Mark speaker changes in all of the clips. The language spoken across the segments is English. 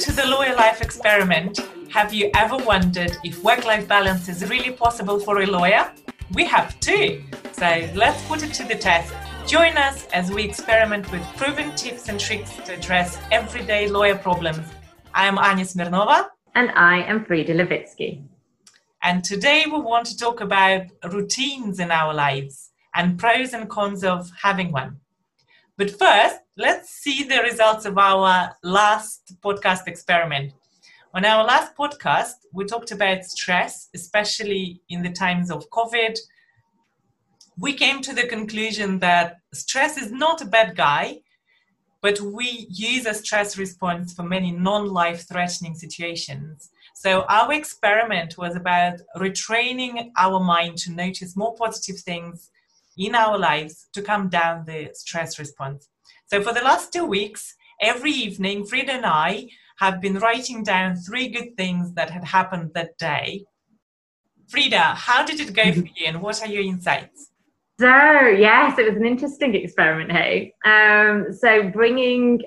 Speaker 1: to the Lawyer Life Experiment. Have you ever wondered if work life balance is really possible for a lawyer? We have too. So let's put it to the test. Join us as we experiment with proven tips and tricks to address everyday lawyer problems. I am Anya Smirnova.
Speaker 2: And I am Frida Levitsky.
Speaker 1: And today we want to talk about routines in our lives and pros and cons of having one. But first, let's see the results of our last podcast experiment. On our last podcast, we talked about stress, especially in the times of COVID. We came to the conclusion that stress is not a bad guy, but we use a stress response for many non life threatening situations. So, our experiment was about retraining our mind to notice more positive things in our lives to calm down the stress response. So, for the last two weeks, every evening, Frida and I have been writing down three good things that had happened that day. Frida, how did it go for you and what are your insights?
Speaker 2: So, yes, it was an interesting experiment, hey. Um, so, bringing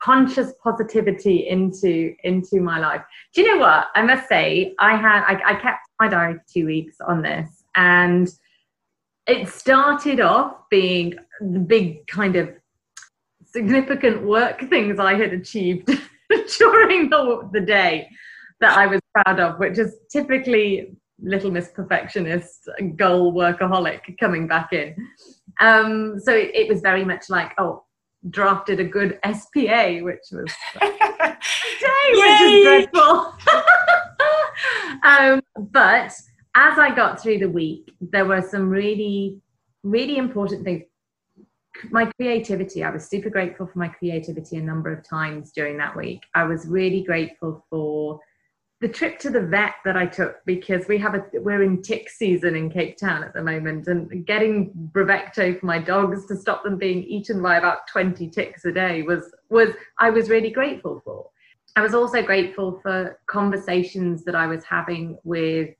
Speaker 2: conscious positivity into into my life. Do you know what? I must say, I had I, I kept my diary for two weeks on this, and it started off being the big kind of significant work things I had achieved during the, the day that I was proud of, which is typically little miss perfectionist goal workaholic coming back in. Um, so it, it, was very much like, oh, drafted a good SPA, which was day, which is dreadful. um, but as I got through the week, there were some really, really important things. My creativity, I was super grateful for my creativity a number of times during that week. I was really grateful for the trip to the vet that I took because we have a we're in tick season in Cape Town at the moment, and getting Bravecto for my dogs to stop them being eaten by about 20 ticks a day was was I was really grateful for. I was also grateful for conversations that I was having with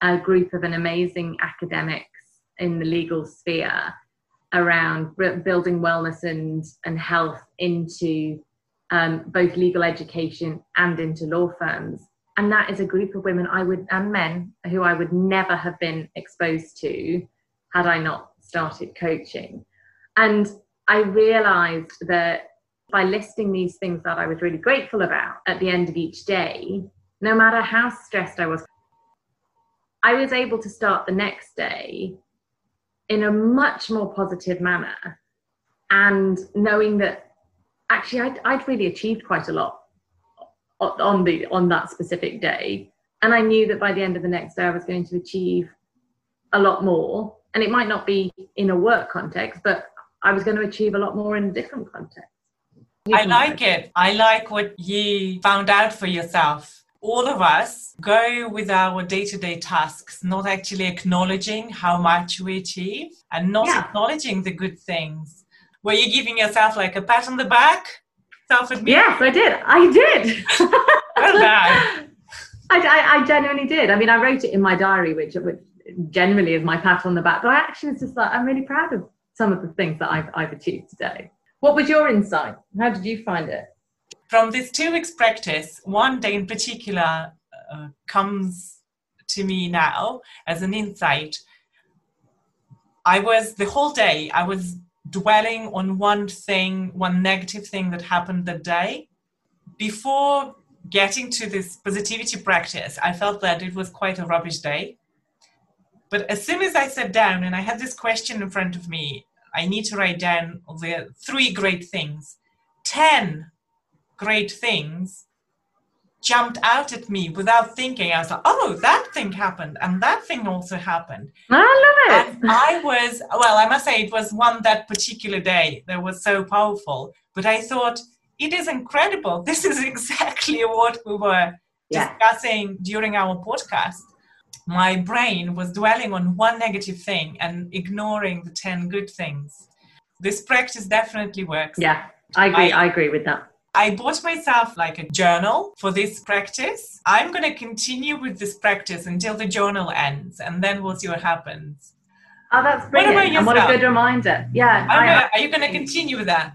Speaker 2: a group of an amazing academics in the legal sphere around building wellness and, and health into um, both legal education and into law firms. And that is a group of women I would and men who I would never have been exposed to had I not started coaching. And I realized that by listing these things that I was really grateful about at the end of each day, no matter how stressed I was, I was able to start the next day in a much more positive manner and knowing that actually I'd, I'd really achieved quite a lot on the on that specific day. And i knew that by the end of the next day i was going to achieve a lot more. And it might not be in a work context but i was going to achieve a lot more in a different context.
Speaker 1: I like it. I like what you found out for yourself all of us go with our day-to-day tasks not actually acknowledging how much we achieve and not yeah. acknowledging the good things. Were you giving yourself like a pat on the back? Self
Speaker 2: yes i did. I did. Well done. I, I, I, genuinely did. I mean i wrote it in my diary which, which generally is my pat on the back but i actually was just like i'm really proud of some of the things that i've, I've achieved today. What was your insight? How did you find it
Speaker 1: from this two weeks practice, one day in particular uh, comes to me now as an insight. I was the whole day, I was dwelling on one thing, one negative thing that happened that day. Before getting to this positivity practice, I felt that it was quite a rubbish day. But as soon as I sat down and I had this question in front of me, I need to write down the three great things. 10 great things jumped out at me without thinking. I was like, oh, that thing happened, and that thing also happened.
Speaker 2: I love
Speaker 1: it. And I was, well, I must say, it was one that particular day that was so powerful. But I thought, it is incredible. This is exactly what we were yeah. discussing during our podcast. My brain was dwelling on one negative thing and ignoring the 10 good things. This practice definitely works.
Speaker 2: Yeah, I agree. I, I agree with that.
Speaker 1: I bought myself like a journal for this practice. I'm going to continue with this practice until the journal ends, and then we'll see what happens.
Speaker 2: Oh, that's brilliant. What, and what a good reminder. Yeah.
Speaker 1: I, are you going to continue with that?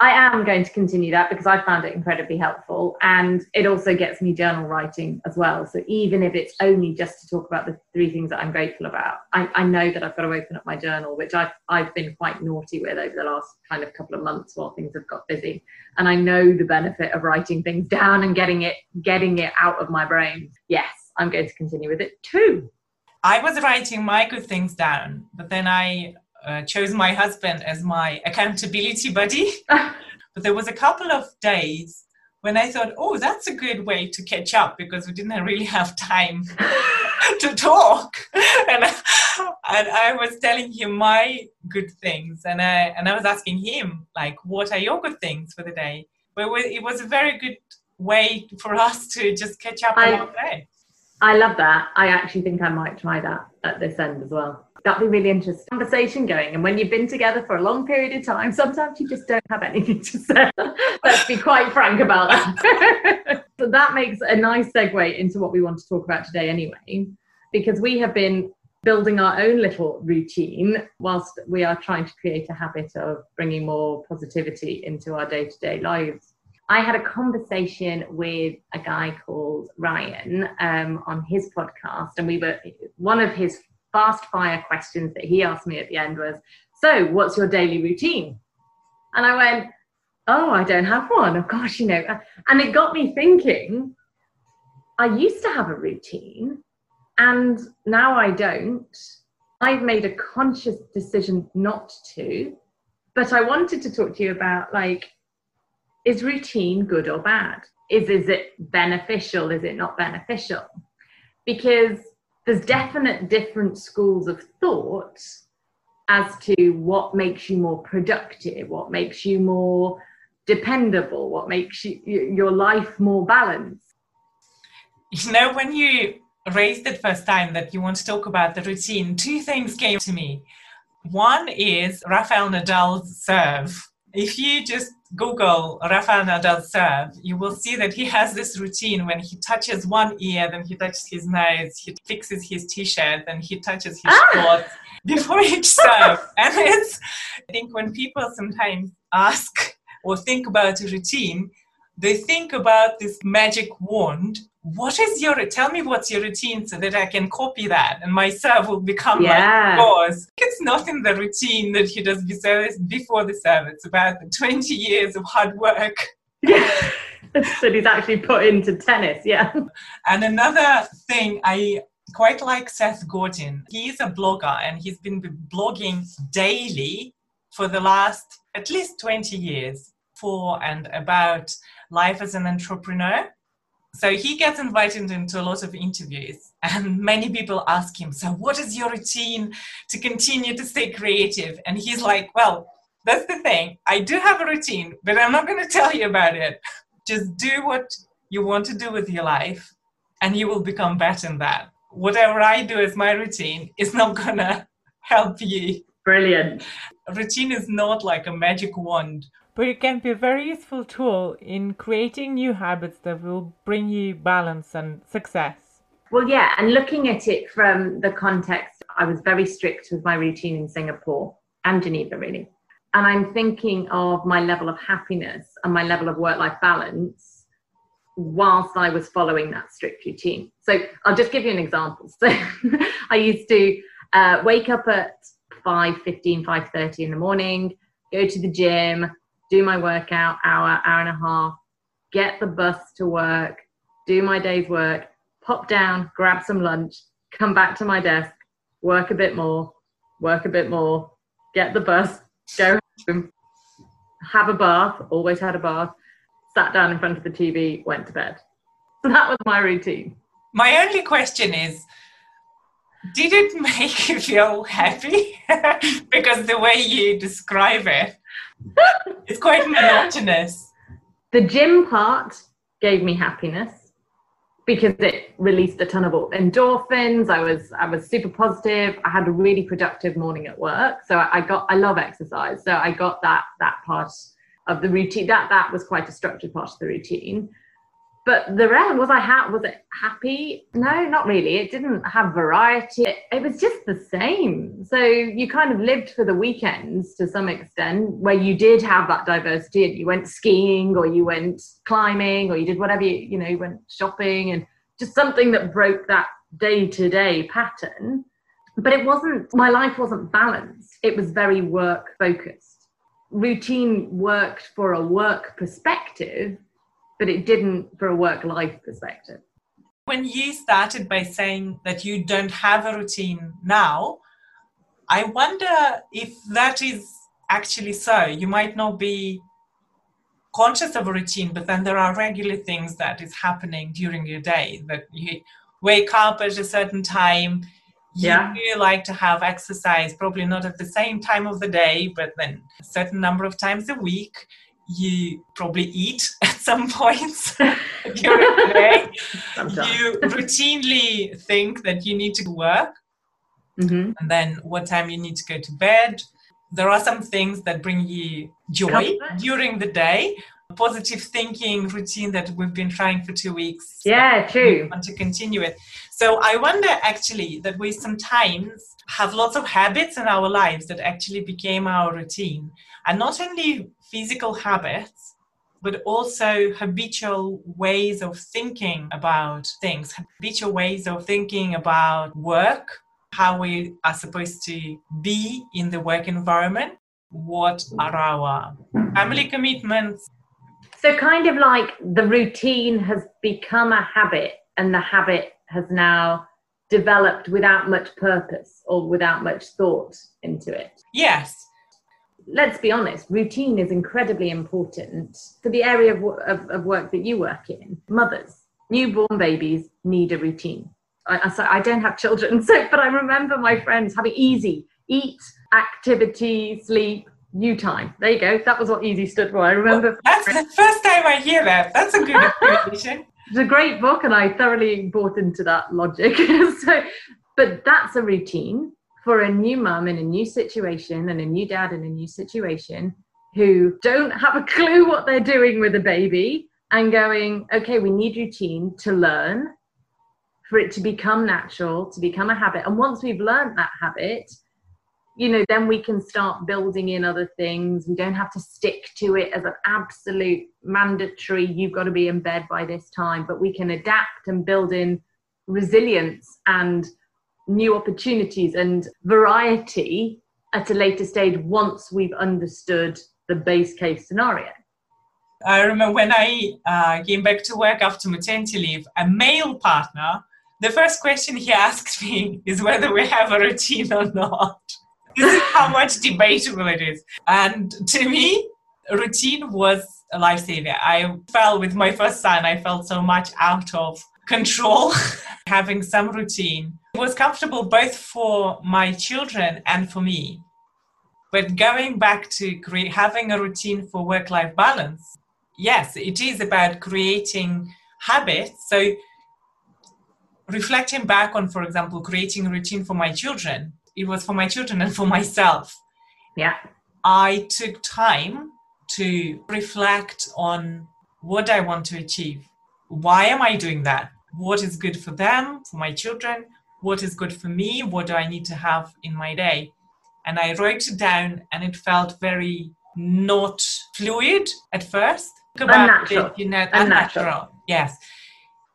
Speaker 2: I am going to continue that because I found it incredibly helpful. And it also gets me journal writing as well. So even if it's only just to talk about the three things that I'm grateful about, I, I know that I've got to open up my journal, which I've, I've been quite naughty with over the last kind of couple of months while things have got busy. And I know the benefit of writing things down and getting it, getting it out of my brain. Yes, I'm going to continue with it too.
Speaker 1: I was writing my good things down, but then I uh, chose my husband as my accountability buddy. but there was a couple of days when I thought, oh, that's a good way to catch up because we didn't really have time to talk. and, and I was telling him my good things, and I, and I was asking him, like, what are your good things for the day? But it was a very good way for us to just catch up I, on our day.
Speaker 2: I love that. I actually think I might try that at this end as well. That'd be really interesting. Conversation going. And when you've been together for a long period of time, sometimes you just don't have anything to say. Let's be quite frank about that. so that makes a nice segue into what we want to talk about today, anyway, because we have been building our own little routine whilst we are trying to create a habit of bringing more positivity into our day to day lives. I had a conversation with a guy called Ryan um, on his podcast, and we were one of his fast fire questions that he asked me at the end was, So, what's your daily routine? And I went, Oh, I don't have one. Of course, you know. And it got me thinking, I used to have a routine and now I don't. I've made a conscious decision not to. But I wanted to talk to you about like, is routine good or bad? Is, is it beneficial? Is it not beneficial? Because there's definite different schools of thought as to what makes you more productive, what makes you more dependable, what makes you, your life more balanced.
Speaker 1: You know, when you raised it first time that you want to talk about the routine, two things came to me. One is Rafael Nadal's serve. If you just Google Rafael Nadal serve, you will see that he has this routine when he touches one ear, then he touches his nose, he fixes his t-shirt, then he touches his ah! shorts before each serve. and it's, I think when people sometimes ask or think about a routine, they think about this magic wand what is your tell me what's your routine so that i can copy that and myself will become yeah. like yours. It's not in the routine that he does before the serve it's about the 20 years of hard work.
Speaker 2: Yeah that he's actually put into tennis yeah.
Speaker 1: And another thing i quite like seth godin. He's a blogger and he's been blogging daily for the last at least 20 years for and about life as an entrepreneur so he gets invited into a lot of interviews and many people ask him so what is your routine to continue to stay creative? And he's like well that's the thing. I do have a routine but i'm not going to tell you about it. Just do what you want to do with your life and you will become better in that. Whatever i do as my routine is not going to help you.
Speaker 2: Brilliant.
Speaker 1: Routine is not like a magic wand
Speaker 3: but it can be a very useful tool in creating new habits that will bring you balance and success.
Speaker 2: Well, yeah, and looking at it from the context, I was very strict with my routine in Singapore and Geneva, really. And I'm thinking of my level of happiness and my level of work life balance whilst I was following that strict routine. So I'll just give you an example. So I used to uh, wake up at 5 15, 5 30 in the morning, go to the gym, do my workout hour, hour and a half, get the bus to work, do my day's work, pop down, grab some lunch, come back to my desk, work a bit more, work a bit more, get the bus, go home, have a bath, always had a bath, sat down in front of the TV, went to bed. So that was my routine.
Speaker 1: My only question is did it make you feel happy? because the way you describe it, it's quite monotonous.
Speaker 2: The gym part gave me happiness because it released a ton of endorphins. I was I was super positive. I had a really productive morning at work. So I got I love exercise. So I got that that part of the routine. That that was quite a structured part of the routine. But the rest was I ha- was it happy? No, not really. It didn't have variety. It, it was just the same. So you kind of lived for the weekends to some extent, where you did have that diversity, and you went skiing, or you went climbing, or you did whatever you you know, you went shopping, and just something that broke that day to day pattern. But it wasn't. My life wasn't balanced. It was very work focused. Routine worked for a work perspective but it didn't for a work life perspective.
Speaker 1: When you started by saying that you don't have a routine now, I wonder if that is actually so. You might not be conscious of a routine, but then there are regular things that is happening during your day that you wake up at a certain time.
Speaker 2: Yeah.
Speaker 1: You like to have exercise, probably not at the same time of the day, but then a certain number of times a week. You probably eat at some points during the day. You routinely think that you need to work
Speaker 2: Mhm.
Speaker 1: and then what time you need to go to bed. There are some things that bring you joy during the day. Positive thinking routine that we've been trying for two weeks.
Speaker 2: Yeah,
Speaker 1: We
Speaker 2: true.
Speaker 1: want to continue it. So I wonder actually that we sometimes have lots of habits in our lives that actually became our routine. And not only physical habits, but also habitual ways of thinking about things, habitual ways of thinking about work, how we are supposed to be in the work environment, what are our family commitments.
Speaker 2: So, kind of like the routine has become a habit, and the habit has now developed without much purpose or without much thought into it.
Speaker 1: Yes,
Speaker 2: Let's be honest, routine is incredibly important for the area of, of, of work that you work in. Mothers, newborn babies need a routine. I, I, I don't have children, so but I remember my friends having easy eat, activity, sleep, you time. There you go. That was what easy stood for. I remember
Speaker 1: that's the first time I hear that. That's a good explanation.
Speaker 2: it's a great book and I thoroughly bought into that logic. so, but that's a routine for a new mum in a new situation and a new dad in a new situation who don't have a clue what they're doing with a baby and going, okay, we need routine to learn, for it to become natural, to become a habit. And once we've learned that habit, you know, then we can start building in other things. We don't have to stick to it as an absolute mandatory, you've got to be in bed by this time, but we can adapt and build in resilience and new opportunities and variety at a later stage once we've understood the base case scenario.
Speaker 1: I remember when I uh, came back to work after maternity leave, a male partner, the first question he asked me is whether we have a routine or not. This is how much debatable it is. And to me, routine was a lifesaver. I felt with my first son, I felt so much out of control. Having some routine was comfortable both for my children and for me. But going back to create, having a routine for work life balance, yes, it is about creating habits. So, reflecting back on, for example, creating a routine for my children, it was for my children and for myself.
Speaker 2: Yeah.
Speaker 1: I took time to reflect on what I want to achieve. Why am I doing that? What is good for them, for my children? What is good for me? What do I need to have in my day? And I wrote it down, and it felt very not fluid at first.
Speaker 2: Unnatural.
Speaker 1: it, you know,
Speaker 2: Unnatural.
Speaker 1: unnatural. Yes.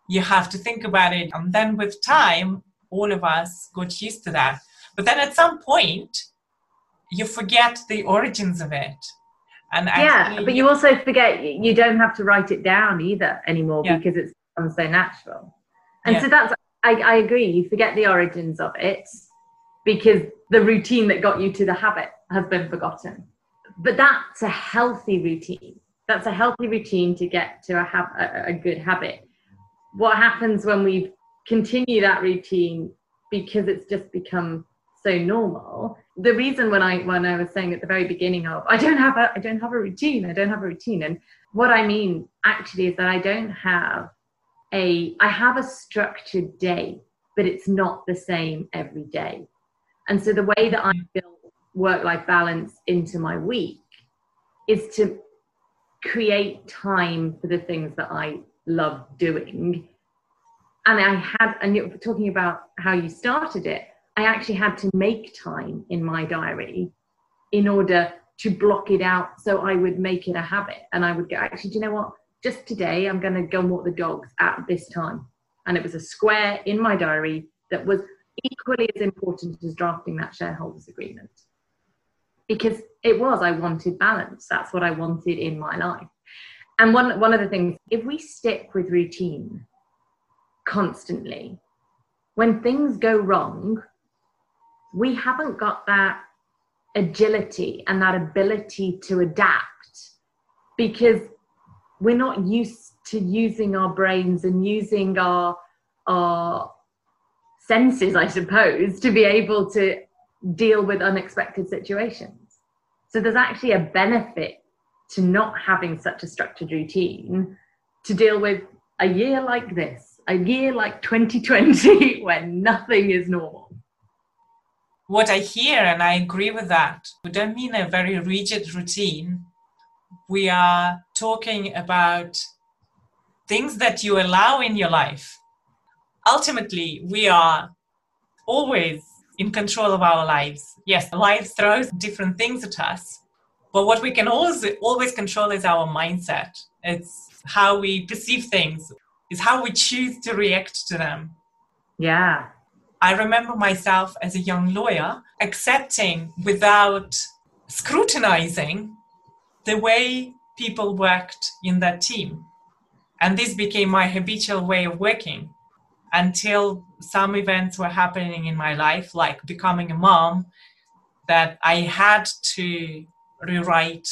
Speaker 1: You have to think about it. And then with time, all of us got used to that. But then at some point, you forget the origins of it. And
Speaker 2: yeah, but you also forget you don't have to write it down either anymore
Speaker 1: Yeah.
Speaker 2: because it's so natural. And
Speaker 1: Yeah.
Speaker 2: so that's, I, I agree, you forget the origins of it because the routine that got you to the habit has been forgotten. But that's a healthy routine. That's a healthy routine to get to a, hab- a, a good habit. What happens when we continue that routine because it's just become so normal the reason when i when i was saying at the very beginning of i don't have a i don't have a routine i don't have a routine and what i mean actually is that i don't have a i have a structured day but it's not the same every day and so the way that i build work life balance into my week is to create time for the things that i love doing. And I had, and you're talking about how you started it, I actually had to make time in my diary in order to block it out so I would make it a habit. And I would go, actually, do you know what? Just today, I'm going to go and walk the dogs at this time. And it was a square in my diary that was equally as important as drafting that shareholders agreement. Because it was, I wanted balance. That's what I wanted in my life. And one, one of the things, if we stick with routine constantly, when things go wrong, we haven't got that agility and that ability to adapt because we're not used to using our brains and using our our senses i suppose to be able to deal with unexpected situations so there's actually a benefit to not having such a structured routine to deal with a year like this a year like 2020 when nothing is normal
Speaker 1: what I hear, and I agree with that, we don't mean a very rigid routine. We are talking about things that you allow in your life. Ultimately, we are always in control of our lives. Yes, life throws different things at us, but what we can always always control is our mindset. It's how we perceive things, is how we choose to react to them.
Speaker 2: Yeah,
Speaker 1: I remember myself as a young lawyer accepting without scrutinizing the way people worked in that team. And this became my habitual way of working until some events were happening in my life, like becoming a mom, that I had to rewrite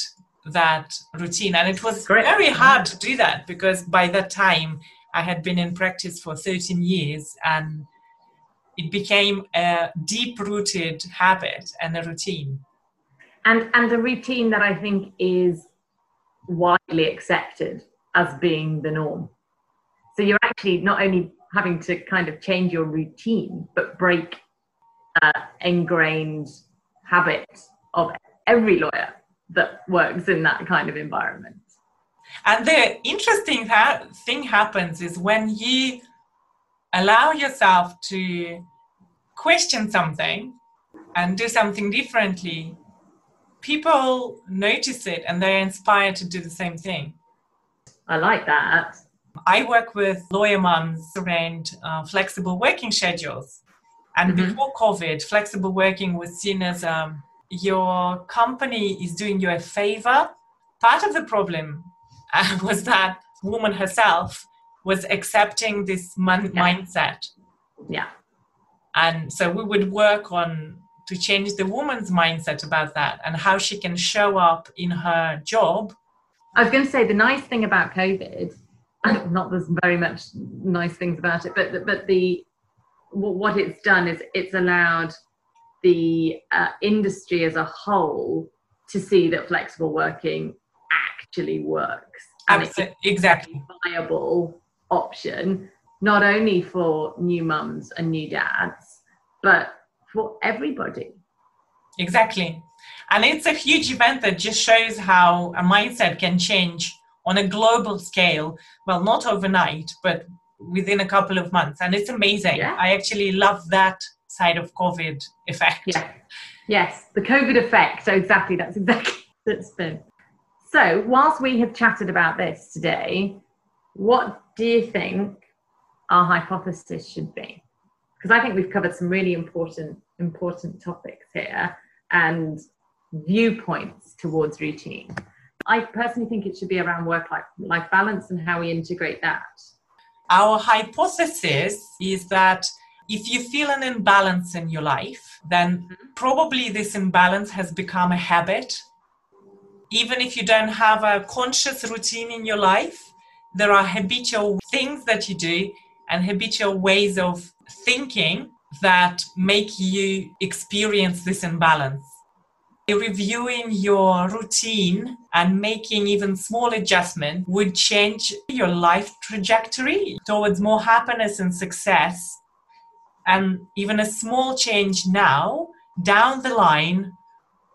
Speaker 1: that routine. And it was Great. very hard to do that because by that time I had been in practice for 13 years and it became a deep rooted habit and a routine
Speaker 2: and and a routine that i think is widely accepted as being the norm. So you're actually not only having to kind of change your routine but break uh, ingrained habits of every lawyer that works in that kind of environment.
Speaker 1: And the interesting ha- thing happens is when you allow yourself to question something and do something differently, people notice it and they're inspired to do the same thing.
Speaker 2: I like that.
Speaker 1: I work with lawyer moms around uh, flexible working schedules. And mm-hmm. before COVID, flexible working was seen as um, your company is doing you a favor. Part of the problem uh, was that woman herself was accepting this man- yeah. mindset.
Speaker 2: Yeah.
Speaker 1: And so we would work on to change the woman's mindset about that and how she can show up in her job.
Speaker 2: I was going to say the nice thing about COVID, not there's very much nice things about it, but but the what it's done is it's allowed the uh, industry as a whole to see that flexible working actually works.
Speaker 1: and Absolutely, exactly.
Speaker 2: viable option not only for new mums and new dads, but for everybody.
Speaker 1: Exactly. And it's a huge event that just shows how a mindset can change on a global scale. Well, not overnight, but within a couple of months. And it's amazing. Yeah. I actually love that side of COVID effect.
Speaker 2: Yeah. Yes, the COVID effect. So exactly, that's exactly that's been. So whilst we have chatted about this today, what do you think our hypothesis should be because i think we've covered some really important important topics here and viewpoints towards routine. I personally think it should be around work life balance and how we integrate that.
Speaker 1: Our hypothesis is that if you feel an imbalance in your life then probably this imbalance has become a habit. Even if you don't have a conscious routine in your life there are habitual things that you do and habitual ways of thinking that make you experience this imbalance. Reviewing your routine and making even small adjustment would change your life trajectory towards more happiness and success. And even a small change now, down the line,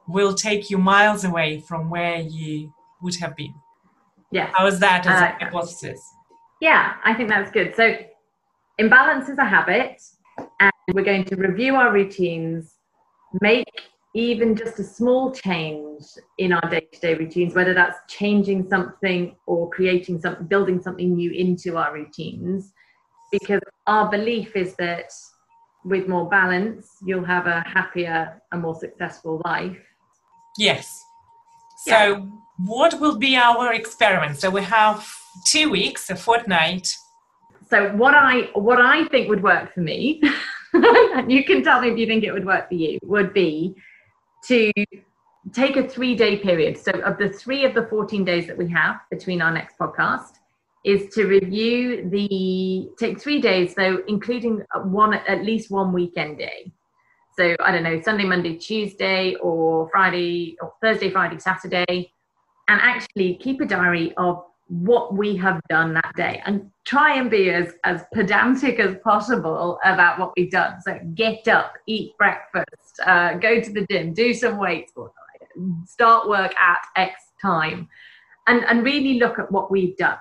Speaker 1: will take you miles away from where you would have been.
Speaker 2: Yeah.
Speaker 1: How is that as uh, a hypothesis?
Speaker 2: Yeah, I think that's good. So, imbalance is a habit, and we're going to review our routines, make even just a small change in our day-to-day routines whether that's changing something or creating something building something new into our routines. Because our belief is that with more balance you'll have a happier and more successful life.
Speaker 1: Yes. So
Speaker 2: Yeah.
Speaker 1: what will be our experiment? So we have two weeks a fortnight
Speaker 2: so what i what i think would work for me and you can tell me if you think it would work for you would be to take a three day period. So of the three of the 14 days that we have between our next podcast is to review the take three days so including one at least one weekend day. So i don't know sunday monday tuesday or friday or thursday friday saturday and actually keep a diary of what we have done that day and try and be as, as pedantic as possible about what we've done. So get up, eat breakfast, uh, go to the gym, do some weights, start work at X time, and, and really look at what we've done.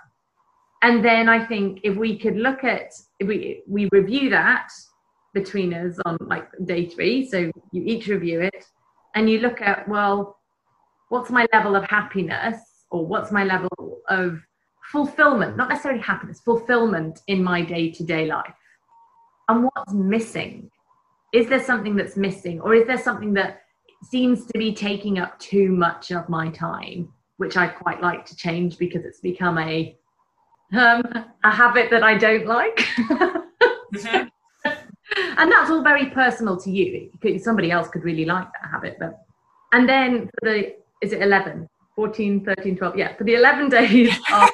Speaker 2: And then I think if we could look at, if we, we review that between us on like day three, so you each review it, and you look at, well, what's my level of happiness or what's my level of fulfillment, not necessarily happiness, fulfillment in my day to day life? And what's missing? Is there something that's missing, or is there something that seems to be taking up too much of my time, which I quite like to change because it's become a um, a habit that I don't like.
Speaker 1: Mhm.
Speaker 2: and that's all very personal to you. Somebody else could really like that habit, but and then for the is it 11, 14, 13, 12? Yeah, for the 11 days of,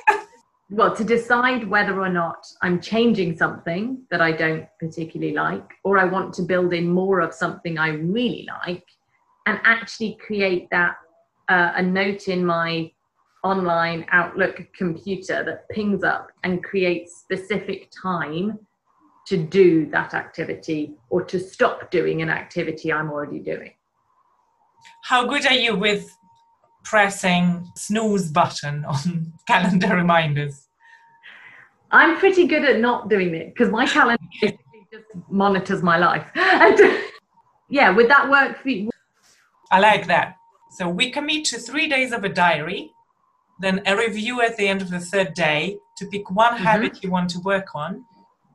Speaker 2: well, to decide whether or not I'm changing something that I don't particularly like, or I want to build in more of something I really like, and actually create that uh, a note in my online Outlook computer that pings up and creates specific time to do that activity or to stop doing an activity I'm already doing.
Speaker 1: how good are you with pressing snooze button on calendar reminders
Speaker 2: I'm pretty good at not doing it because my calendar just monitors my life. And yeah, would that work for you?
Speaker 1: I like that. So we commit to three days of a diary, then a review at the end of the third day to pick one
Speaker 2: Mhm.
Speaker 1: habit you want to work on,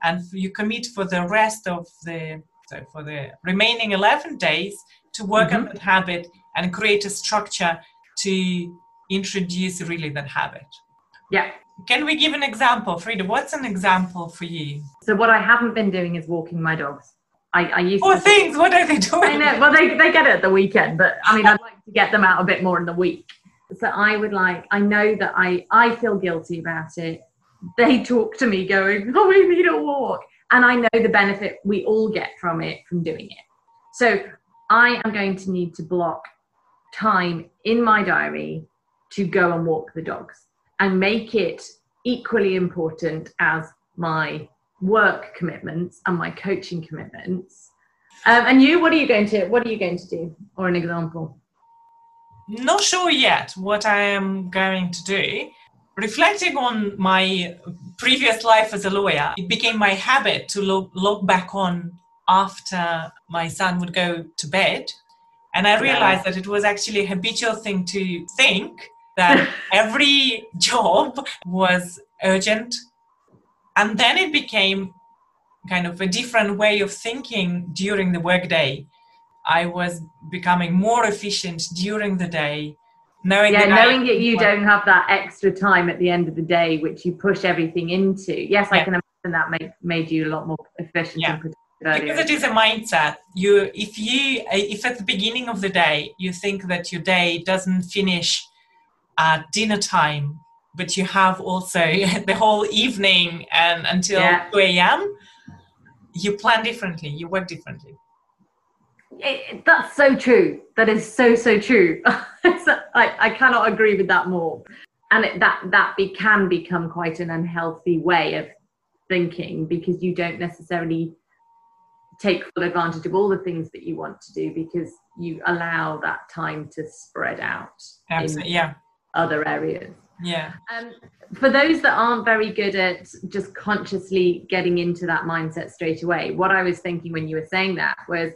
Speaker 1: and you commit for the rest of the so for the remaining eleven days to work on that habit and create a structure to introduce really that habit.
Speaker 2: Yeah.
Speaker 1: Can we give an example, Frida? What's an example for you?
Speaker 2: So what I haven't been doing is walking my dogs. I, I used
Speaker 1: Poor
Speaker 2: to.
Speaker 1: things. What are they doing?
Speaker 2: I know. Well, they, they get it at the weekend, but I mean, I'd like to get them out a bit more in the week. So I would like, I know that I, I feel guilty about it. They talk to me going, oh, we need a walk. And I know the benefit we all get from it, from doing it. So I am going to need to block time in my diary to go and walk the dogs and make it equally important as my work commitments and my coaching commitments. Um, and you, what are you going to what are you going to do? Or an example?
Speaker 1: not sure yet what I am going to do. Reflecting on my previous life as a lawyer, it became my habit to look, look back on after my son would go to bed. And I realized that it was actually a habitual thing to think that every job was urgent. And then it became kind of a different way of thinking during the workday. I was becoming more efficient during the day, knowing
Speaker 2: Yeah,
Speaker 1: that I-
Speaker 2: knowing that you don't have that extra time at the end of the day, which you push everything into. Yes, I can imagine that made made you a lot more efficient
Speaker 1: Yeah.
Speaker 2: and productive
Speaker 1: because it is a mindset you if you if at the beginning of the day you think that your day doesn't finish at dinner time but you have also the whole evening and until
Speaker 2: Yeah.
Speaker 1: 2 a.m you plan differently you work differently
Speaker 2: It- that's so true. That is so so true. I, I cannot agree with that more. And it, that that be, can become quite an unhealthy way of thinking because you don't necessarily take full advantage of all the things that you want to do because you allow that time to spread out
Speaker 1: Absolutely,
Speaker 2: in
Speaker 1: yeah
Speaker 2: other areas.
Speaker 1: Yeah.
Speaker 2: Um, for those that aren't very good at just consciously getting into that mindset straight away, what I was thinking when you were saying that was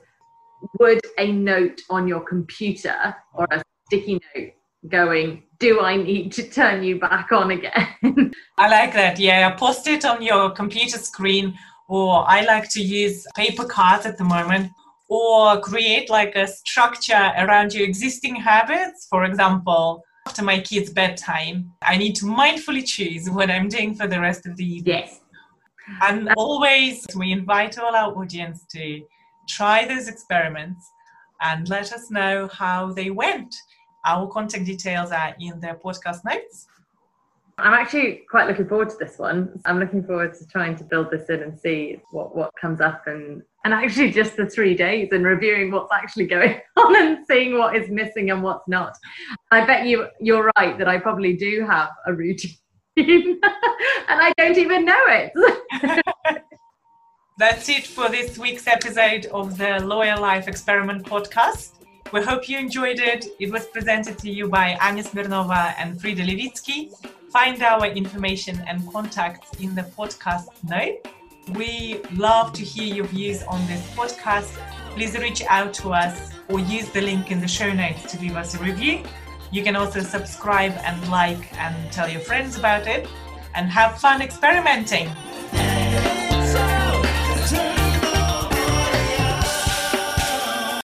Speaker 2: would a note on your computer or a sticky note going, Do I need to turn you back on again?
Speaker 1: I like that. Yeah, post it on your computer screen, or I like to use paper cards at the moment, or create like a structure around your existing habits. For example, after my kids' bedtime, I need to mindfully choose what I'm doing for the rest of the evening.
Speaker 2: yes.
Speaker 1: And always, we invite all our audience to try those experiments and let us know how they went. Our contact details are in the podcast notes.
Speaker 2: I'm actually quite looking forward to this one. I'm looking forward to trying to build this in and see what, what comes up and and actually just the three days and reviewing what's actually going on and seeing what is missing and what's not. I bet you you're right that I probably do have a routine and I don't even know it.
Speaker 1: That's it for this week's episode of the Lawyer Life Experiment podcast. We hope you enjoyed it. It was presented to you by Anya Smirnova and Frida Levitsky. Find our information and contacts in the podcast note. We love to hear your views on this podcast. Please reach out to us or use the link in the show notes to leave us a review. You can also subscribe and like and tell your friends about it and have fun experimenting.